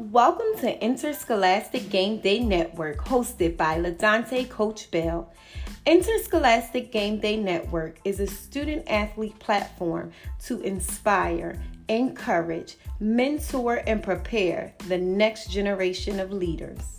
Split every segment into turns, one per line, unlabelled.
Welcome to Interscholastic Game Day Network, hosted by LaDante Coach Bell. Interscholastic Game Day Network is a student athlete platform to inspire, encourage, mentor, and prepare the next generation of leaders.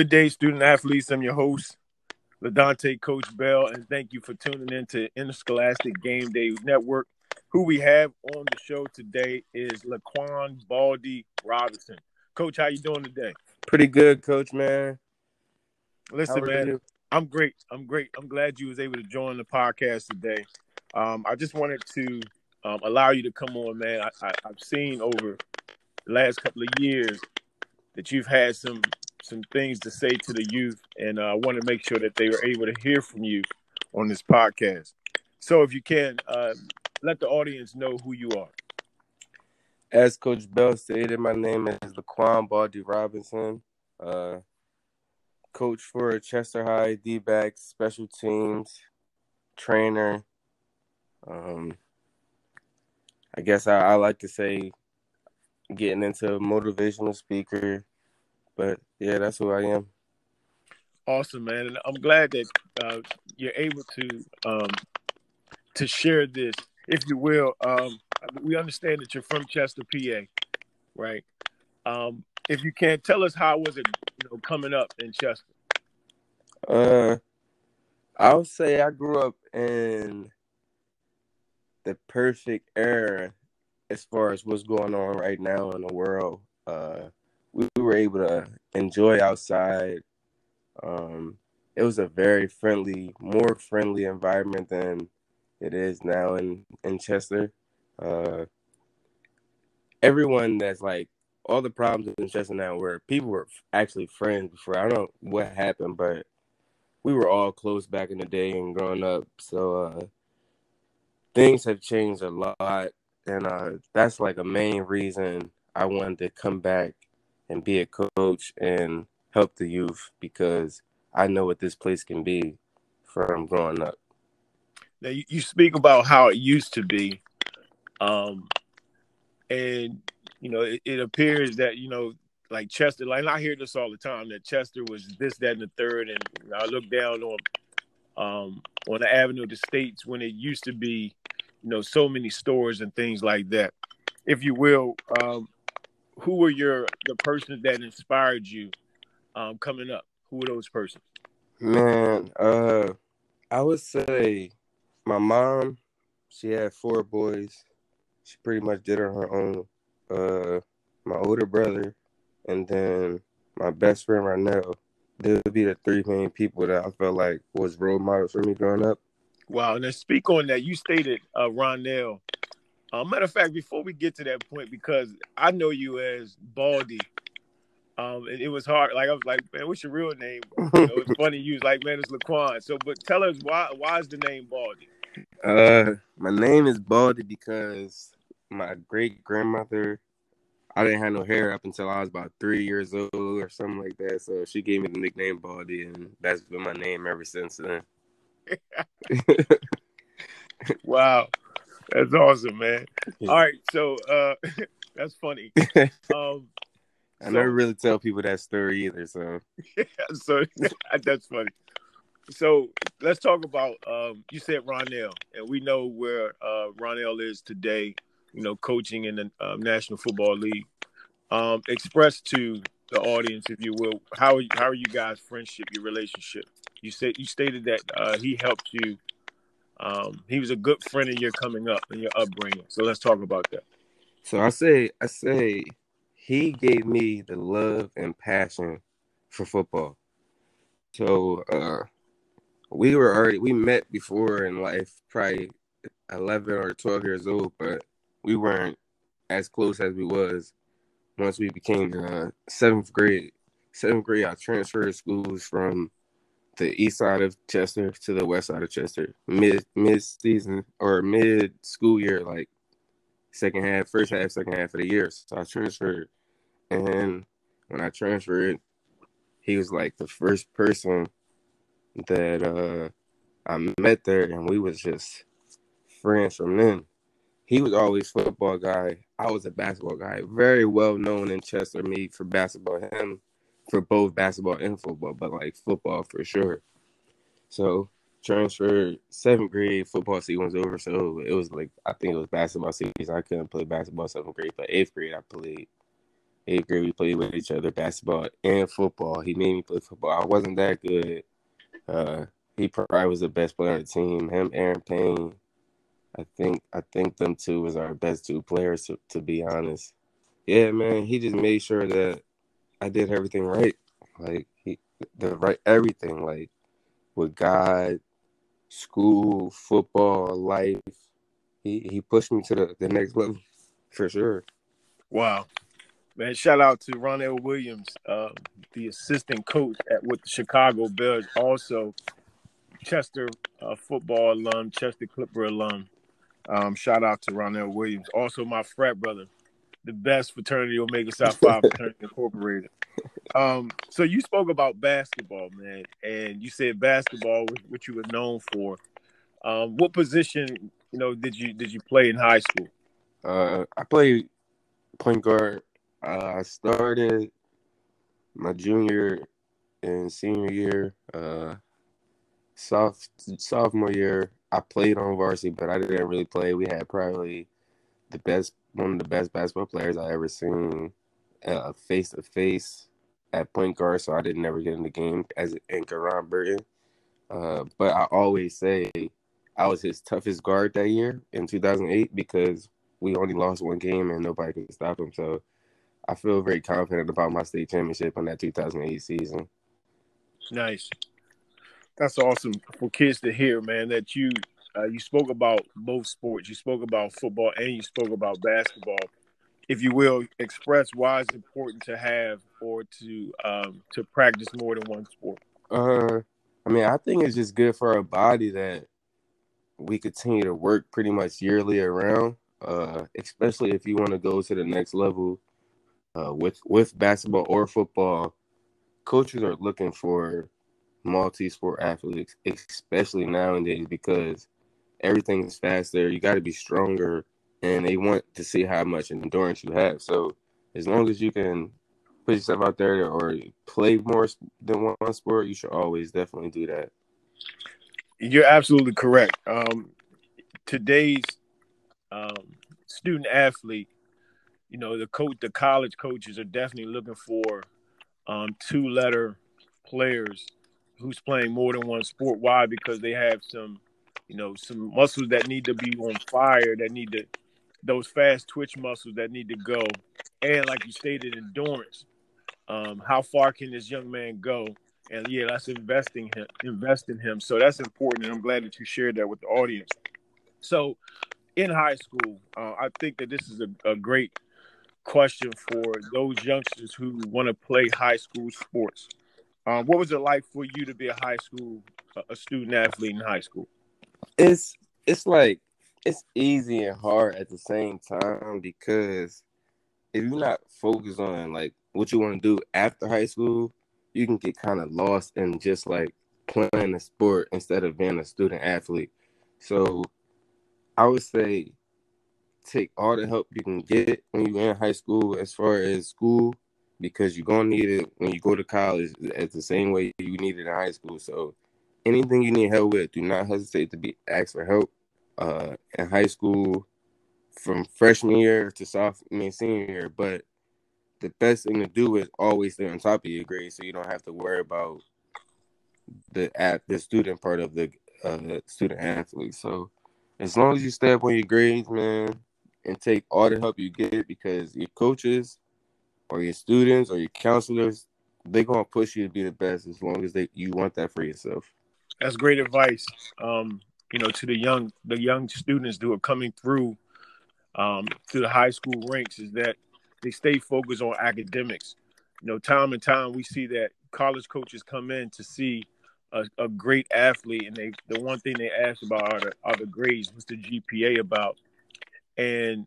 Good day, student athletes. I'm your host, LaDante Coach Bell, and thank you for tuning in to Interscholastic Game Day Network. Who we have on the show today is Laquan Baldy Robinson. Coach, how you doing today?
Pretty good, Coach, man.
Listen, man, you? I'm great. I'm great. I'm glad you was able to join the podcast today. Um, I just wanted to um, allow you to come on, man. I, I, I've seen over the last couple of years that you've had some some things to say to the youth, and uh, I want to make sure that they were able to hear from you on this podcast. So, if you can, uh, let the audience know who you are.
As Coach Bell stated, my name is Laquan Baldy Robinson, uh, coach for Chester High D backs, special teams, trainer. Um, I guess I, I like to say getting into motivational speaker, but yeah, that's who I am.
Awesome, man, and I'm glad that uh, you're able to um, to share this, if you will. Um, we understand that you're from Chester, PA, right? Um, if you can tell us how was it, you know, coming up in Chester?
Uh, I would say I grew up in the perfect era as far as what's going on right now in the world. Uh, we were able to enjoy outside. Um, it was a very friendly, more friendly environment than it is now in in Chester. Uh, everyone that's like all the problems in Chester now where people were actually friends before. I don't know what happened, but we were all close back in the day and growing up. So uh, things have changed a lot, and uh, that's like a main reason I wanted to come back and be a coach and help the youth because I know what this place can be from growing up.
Now you, you speak about how it used to be, um, and you know it, it, appears that you know like Chester, like I hear this all the time that Chester was this, that, and the third, and I look down on um, on the Avenue of the States when it used to be, you know, so many stores and things like that. If you will, um, who were your the persons that inspired you um, coming up? Who were those persons?
Man, uh, I would say my mom. She had four boys. She pretty much did it on her own. Uh, my older brother, and then my best friend right now. They would be the three main people that I felt like was role models for me growing up.
Wow, and then speak on that. You stated uh, Ronell uh, matter of fact, before we get to that point, because I know you as Baldy, um, it, it, was hard. Like I was like, man, what's your real name? You know, it's funny you was like, man, it's Laquan. So, but tell us why why is the name Baldy?
Uh, my name is Baldy because my great grandmother, I didn't have no hair up until I was about three years old or something like that. So she gave me the nickname Baldy, and that's been my name ever since then.
wow. That's awesome, man. All right, so uh that's funny. Um
I so, never really tell people that story either, so
yeah, so that's funny. So let's talk about um you said Ronell, and we know where uh Ronell is today, you know, coaching in the uh, National Football League. Um express to the audience, if you will, how how are you guys' friendship, your relationship? You said you stated that uh, he helped you um, he was a good friend of your coming up and your upbringing. So let's talk about that.
So I say, I say, he gave me the love and passion for football. So uh, we were already we met before in life, probably eleven or twelve years old, but we weren't as close as we was once we became uh, seventh grade. Seventh grade, I transferred schools from the east side of Chester to the west side of Chester mid mid season or mid school year, like second half, first half, second half of the year. So I transferred, and when I transferred, he was like the first person that uh, I met there, and we was just friends from then. He was always football guy. I was a basketball guy. Very well known in Chester, me for basketball. Him for both basketball and football, but like football for sure. So transferred seventh grade football season was over, so it was like I think it was basketball season. I couldn't play basketball seventh grade, but eighth grade I played. Eighth grade we played with each other basketball and football. He made me play football. I wasn't that good. Uh, he probably was the best player on the team. Him, Aaron Payne. I think I think them two was our best two players to, to be honest. Yeah, man, he just made sure that I did everything right. Like he the right everything, like with God, school, football, life. He he pushed me to the, the next level for sure.
Wow. Man, shout out to Ronell Williams, uh, the assistant coach at with the Chicago Bears, also Chester uh, football alum, Chester Clipper alum. Um, shout out to Ronell Williams, also my frat brother, the best fraternity Omega Psi Phi Fraternity Incorporated. Um, so you spoke about basketball, man, and you said basketball was what you were known for. Um, what position, you know, did you did you play in high school?
Uh, I played point guard. Uh, I started my junior and senior year. Uh, soft sophomore year, I played on varsity, but I didn't really play. We had probably the best, one of the best basketball players I ever seen, face to face at point guard, so I didn't ever get in the game as in Ron Burton. Uh, but I always say I was his toughest guard that year in 2008 because we only lost one game and nobody could stop him. So I feel very confident about my state championship in that 2008 season.
Nice. That's awesome for kids to hear, man. That you uh, you spoke about both sports. You spoke about football and you spoke about basketball if you will, express why it's important to have or to um, to practice more than one sport?
Uh, I mean, I think it's just good for our body that we continue to work pretty much yearly around. Uh, especially if you want to go to the next level uh, with with basketball or football. Coaches are looking for multi-sport athletes, especially nowadays, because everything is faster. You got to be stronger and they want to see how much endurance you have. So as long as you can put yourself out there or play more than one sport, you should always definitely do that.
You're absolutely correct. Um, today's um, student athlete, you know, the coach, the college coaches are definitely looking for um, two letter players who's playing more than one sport. Why? Because they have some, you know, some muscles that need to be on fire, that need to those fast twitch muscles that need to go, and like you stated, endurance. Um, how far can this young man go? And yeah, that's investing him, invest in him. So that's important, and I'm glad that you shared that with the audience. So, in high school, uh, I think that this is a, a great question for those youngsters who want to play high school sports. Um, what was it like for you to be a high school, a student athlete in high school?
It's it's like it's easy and hard at the same time because if you're not focused on like what you want to do after high school, you can get kind of lost in just like playing a sport instead of being a student athlete. So I would say take all the help you can get when you're in high school as far as school because you're gonna need it when you go to college It's the same way you need it in high school. So anything you need help with, do not hesitate to be ask for help uh, in high school from freshman year to sophomore, mean, senior year. But the best thing to do is always stay on top of your grades, so you don't have to worry about the at the student part of the uh, student athlete. So as long as you stay up on your grades, man, and take all the help you get, because your coaches or your students or your counselors, they're gonna push you to be the best as long as they you want that for yourself.
That's great advice. Um, you know, to the young the young students who are coming through um, to the high school ranks is that they stay focused on academics. You know, time and time we see that college coaches come in to see a, a great athlete, and they the one thing they ask about are the, are the grades. What's the GPA about? And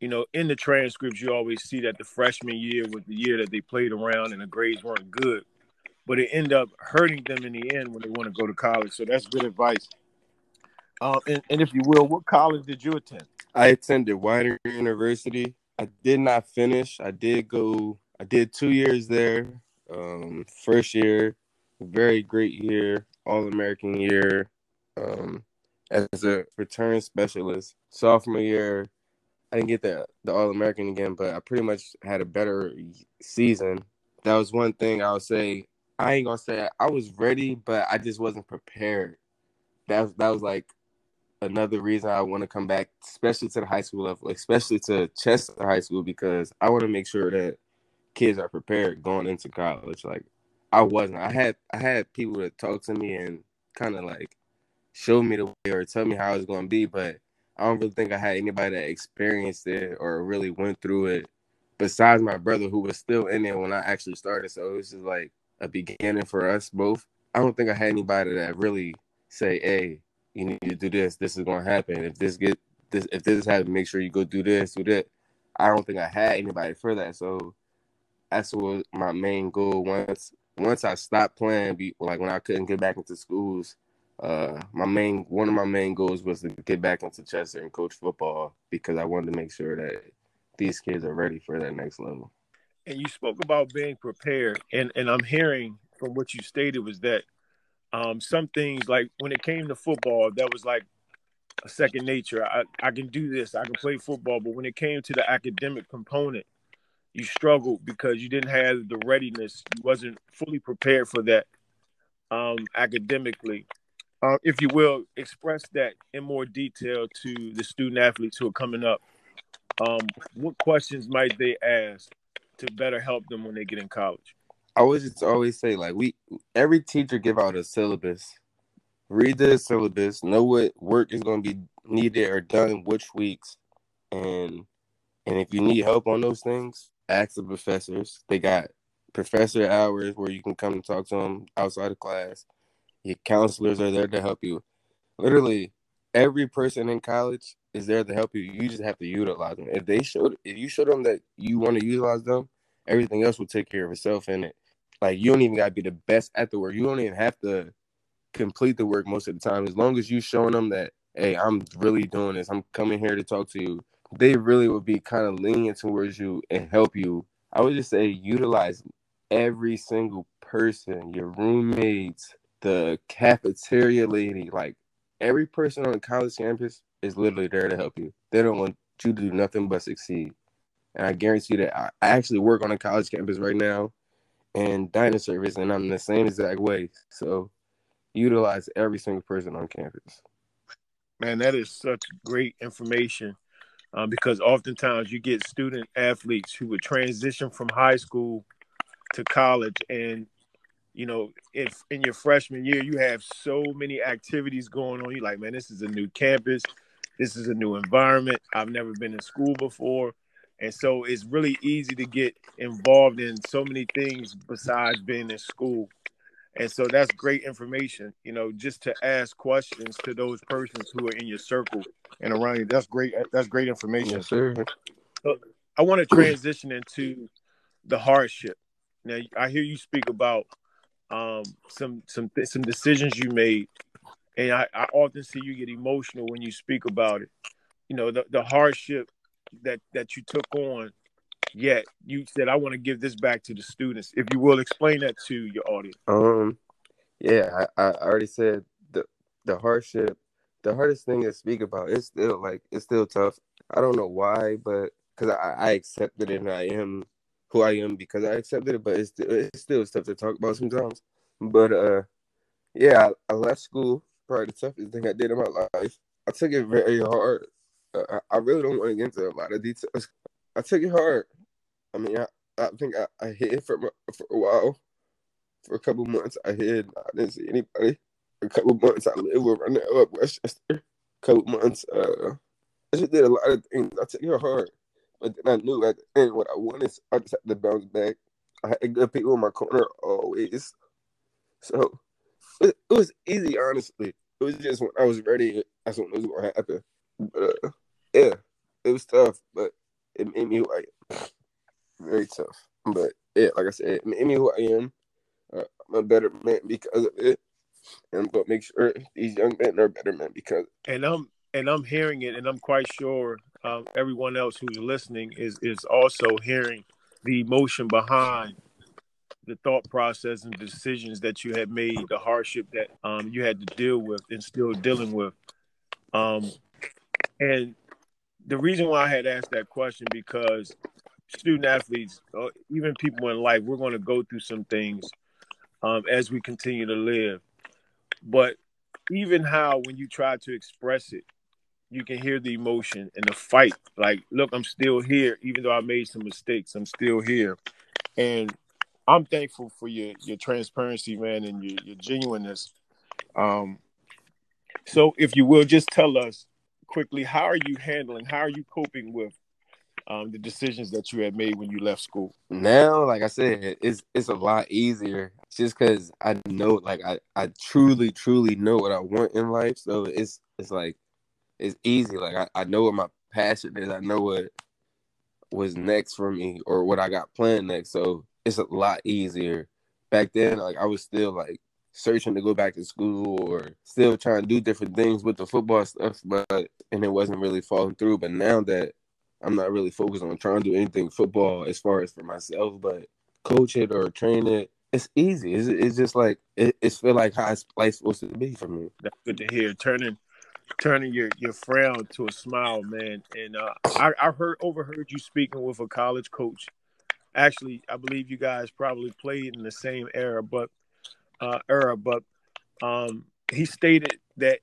you know, in the transcripts, you always see that the freshman year was the year that they played around and the grades weren't good, but it end up hurting them in the end when they want to go to college. So that's good advice. Um, and, and if you will, what college did you attend?
I attended Widener University. I did not finish. I did go. I did two years there. Um, first year, very great year, All American year. Um, as a return specialist. Sophomore year, I didn't get the the All American again, but I pretty much had a better season. That was one thing I would say. I ain't gonna say I was ready, but I just wasn't prepared. That that was like another reason I want to come back, especially to the high school level, especially to Chester High School, because I want to make sure that kids are prepared going into college. Like I wasn't. I had I had people that talk to me and kind of like show me the way or tell me how it's to be, but I don't really think I had anybody that experienced it or really went through it besides my brother who was still in there when I actually started. So it was just like a beginning for us both. I don't think I had anybody that really say, "Hey, you need to do this. This is going to happen. If this get this, if this happens, make sure you go do this, do that." I don't think I had anybody for that. So that's what my main goal. Once once I stopped playing, be like when I couldn't get back into schools, uh, my main one of my main goals was to get back into Chester and coach football because I wanted to make sure that these kids are ready for that next level.
And you spoke about being prepared, and and I'm hearing from what you stated was that um, some things like when it came to football, that was like a second nature. I, I can do this, I can play football, but when it came to the academic component, you struggled because you didn't have the readiness. You wasn't fully prepared for that um, academically uh, if you will, express that in more detail to the student athletes who are coming up. Um, what questions might they ask to better help them when they get in college?
I always just always say like we every teacher give out a syllabus. Read the syllabus, know what work is going to be needed or done which weeks, and and if you need help on those things, ask the professors. They got professor hours where you can come and talk to them outside of class. Your counselors are there to help you. Literally, every person in college is there to help you. You just have to utilize them. If they showed, if you show them that you want to utilize them, everything else will take care of itself in it. Like you don't even gotta be the best at the work. You don't even have to complete the work most of the time. As long as you showing them that, hey, I'm really doing this. I'm coming here to talk to you. They really will be kind of lenient towards you and help you. I would just say utilize every single person, your roommates, the cafeteria lady, like every person on college campus is literally there to help you. They don't want you to do nothing but succeed. And I guarantee that I, actually work on a college campus right now and dining service, and I'm the same exact way. So utilize every single person on campus.
Man, that is such great information um, because oftentimes you get student athletes who would transition from high school to college and you know, if in your freshman year you have so many activities going on, you're like, man, this is a new campus, this is a new environment. I've never been in school before. And so it's really easy to get involved in so many things besides being in school. And so that's great information, you know, just to ask questions to those persons who are in your circle and around you. That's great. That's great information.
Yes, sir.
So I want to transition into the hardship. Now, I hear you speak about um, some some some decisions you made, and I, I often see you get emotional when you speak about it. You know the the hardship that that you took on. Yet you said, "I want to give this back to the students." If you will, explain that to your audience.
Um, yeah, I, I already said the the hardship. The hardest thing to speak about is still like it's still tough. I don't know why, but because I, I accepted it and I am who I am because I accepted it, but it's it's still stuff to talk about sometimes. But uh, yeah, I, I left school. Probably the toughest thing I did in my life. I took it very hard. Uh, I really don't want to get into a lot of details. I took it hard. I mean, I, I think I, I hid for for a while. For a couple months, I hid. I didn't see anybody. A couple months, I lived with Ronell up West Chester. A couple months, uh, I just did a lot of things. I took it hard. But then I knew the end what I wanted. So I just had to bounce back. I had good people in my corner always. So it, it was easy, honestly. It was just when I was ready, that's when it was going to happen. But uh, yeah, it was tough. But it made me like very tough. But yeah, like I said, it made me who I am. Uh, I'm a better man because of it, and I'm gonna make sure these young men are better men because.
And I'm and I'm hearing it, and I'm quite sure um, everyone else who's listening is is also hearing the emotion behind the thought process and decisions that you had made, the hardship that um, you had to deal with and still dealing with. Um, and the reason why I had asked that question because student athletes, uh, even people in life, we're going to go through some things um, as we continue to live. But even how when you try to express it, you can hear the emotion and the fight. Like, look, I'm still here, even though I made some mistakes. I'm still here, and I'm thankful for your your transparency, man, and your, your genuineness. Um, so, if you will, just tell us quickly, how are you handling? How are you coping with um, the decisions that you had made when you left school?
Now, like I said, it's it's a lot easier just because I know, like I I truly truly know what I want in life. So it's it's like it's easy. Like I, I know what my passion is. I know what was next for me or what I got planned next. So it's a lot easier. Back then, like I was still like searching to go back to school or still trying to do different things with the football stuff, but and it wasn't really falling through. But now that I'm not really focused on trying to do anything football as far as for myself, but coach it or train it, it's easy. It's, it's just like it, it's feel like how it's supposed to be for me.
That's good to hear. Turning turning your your frown to a smile, man. And uh, I, I heard overheard you speaking with a college coach. Actually, I believe you guys probably played in the same era, but uh, era. But um, he stated that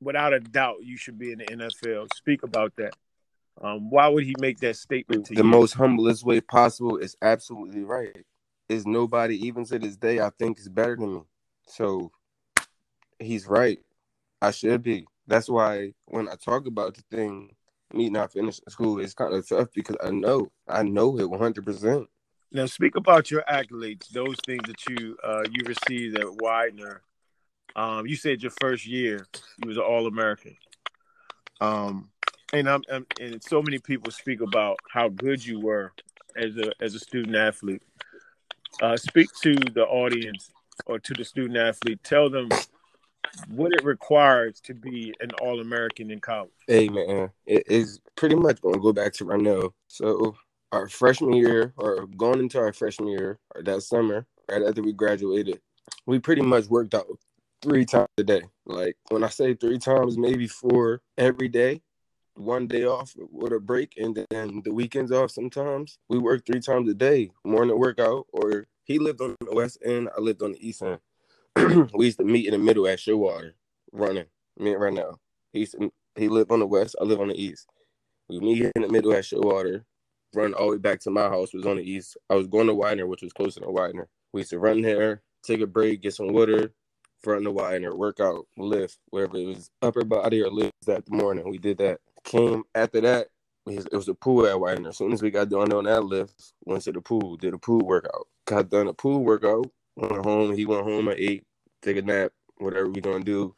without a doubt you should be in the NFL. Speak about that. Um, why would he make that statement to you?
the
you?
most humblest way possible is absolutely right. Is nobody even to this day I think is better than me. So he's right. I should be. That's why when I talk about the thing, me not finishing school, it's kind of tough because I know, I know it 100%.
Now, speak about your accolades, those things that you uh, you received at Widener. Um, you said your first year you was an All American. Um, and I'm, I'm, and so many people speak about how good you were as a as a student athlete. Uh, speak to the audience or to the student athlete. Tell them what it requires to be an All American in college.
Hey man, it is pretty much going to go back to now. So our freshman year, or going into our freshman year, or that summer, right after we graduated, we pretty much worked out three times a day. Like when I say three times, maybe four every day. One day off with a break, and then the weekends off. Sometimes we work three times a day. Morning workout, or he lived on the west end, I lived on the east end. we used to meet in the middle at Showwater, running. Me right now. He used to, he lived on the west. I live on the east. We meet in the middle at Showwater, run all the way back to my house. Was on the east. I was going to Widener, which was closer to Widener. We used to run there, take a break, get some water, front of Widener, workout, lift, whatever it was, upper body or lifts that morning. We did that. Came after that. It was a pool at Widener. As soon as we got done on that lift, went to the pool, did a pool workout. Got done a pool workout, went home. He went home at eight, take a nap, whatever we gonna do.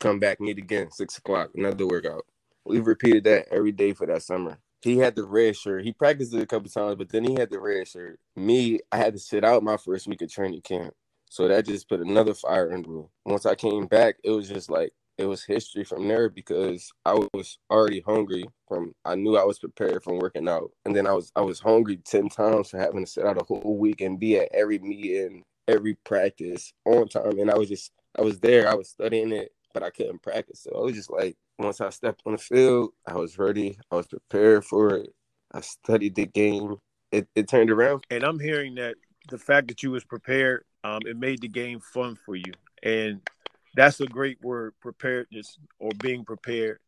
Come back, meet again, six o'clock, another workout. We've repeated that every day for that summer. He had the red shirt. He practiced it a couple times, but then he had the red shirt. Me, I had to sit out my first week of training camp. So that just put another fire under me. Once I came back, it was just like it was history from there because I was already hungry from I knew I was prepared from working out. And then I was I was hungry 10 times for having to sit out a whole week and be at every meeting every practice on time. And I was just, I was there, I was studying it, but I couldn't practice. So I was just like, once I stepped on the field, I was ready, I was prepared for it. I studied the game. It, it turned around.
And I'm hearing that the fact that you was prepared, um, it made the game fun for you. And that's a great word, preparedness or being prepared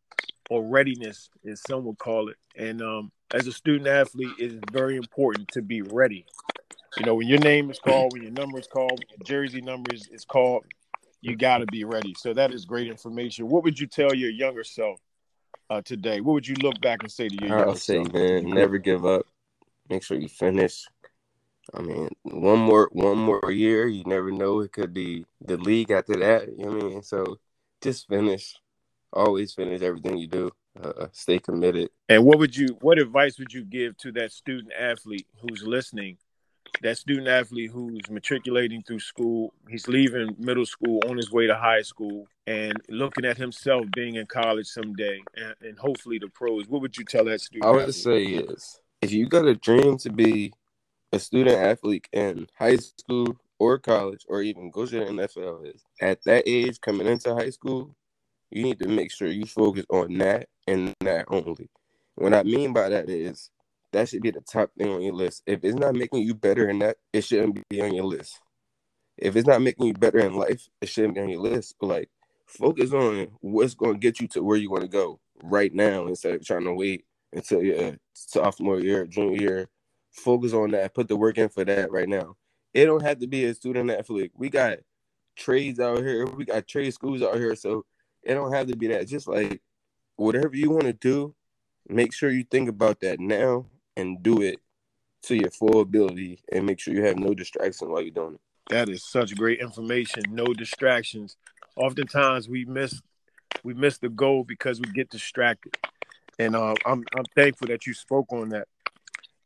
or readiness, as some would call it. And um, as a student athlete, it is very important to be ready. You know, when your name is called, when your number is called, when your jersey number is, is called, you got to be ready. So that is great information. What would you tell your younger self uh, today? What would you look back and say to your
I'll
younger
say,
self?
man, never give up. Make sure you finish. I mean, one more one more year, you never know. It could be the league after that. You know what I mean? So just finish. Always finish everything you do. uh, stay committed.
And what would you, what advice would you give to that student athlete who's listening? That student athlete who's matriculating through school, he's leaving middle school on his way to high school and looking at himself being in college someday and, and hopefully the pros. What would you tell that student?
I would
athlete?
say is if you got a dream to be a student athlete in high school or college or even go to the NFL is at that age coming into high school, you need to make sure you focus on that and that only. What I mean by that is that should be the top thing on your list. If it's not making you better in that, it shouldn't be on your list. If it's not making you better in life, it shouldn't be on your list. But like focus on what's going to get you to where you want to go right now instead of trying to wait until your uh, sophomore year, junior year. Focus on that. Put the work in for that right now. It don't have to be a student athlete. We got trades out here. We got trade schools out here. So it don't have to be that. Just like whatever you want to do, make sure you think about that now and do it to your full ability and make sure you have no distraction while you're doing it.
That is such great information. No distractions. Oftentimes we miss we miss the goal because we get distracted. And uh, I'm I'm thankful that you spoke on that.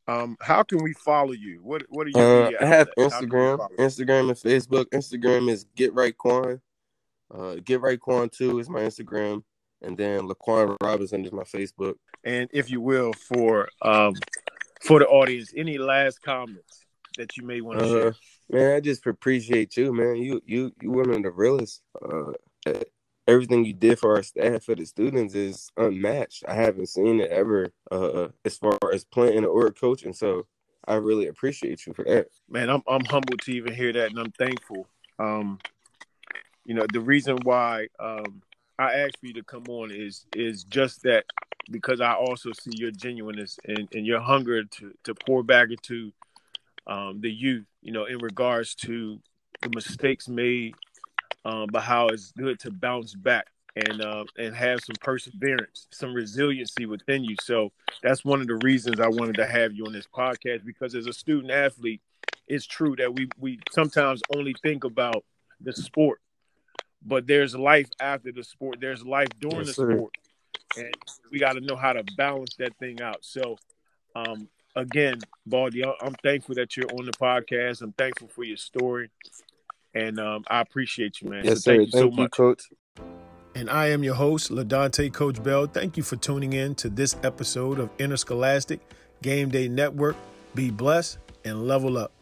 Um, how can we follow you? What what are you?
Uh, I have Instagram, Instagram and Facebook. Instagram is Get Right Quan. Uh, Get Right Quan two is my Instagram, and then Laquan Robinson is my Facebook.
And if you will, for um for the audience, any last comments that you may want to uh, share?
Man, I just appreciate you, man. You you you one of the realest. Uh, everything you did for our staff for the students is unmatched. I haven't seen it ever uh, as far as playing or coaching. So I really appreciate you for that.
Man, I'm I'm humbled to even hear that, and I'm thankful. Um, you know, the reason why um, I asked for you to come on is is just that because I also see your genuineness and, and your hunger to to pour back into um, the youth. You know, in regards to the mistakes made um, but how it's good to bounce back and uh, and have some perseverance, some resiliency within you. So that's one of the reasons I wanted to have you on this podcast because as a student athlete, it's true that we we sometimes only think about the sport, but there's life after the sport. There's life during yes, the sir. sport, and we got to know how to balance that thing out. So, um, again, Baldy, I'm thankful that you're on the podcast. I'm thankful for your story. And um, I appreciate you, man.
Yes, so thank sir. you thank so you, much. Coach.
And I am your host, LaDante Coach Bell. Thank you for tuning in to this episode of Interscholastic Game Day Network. Be blessed and level up.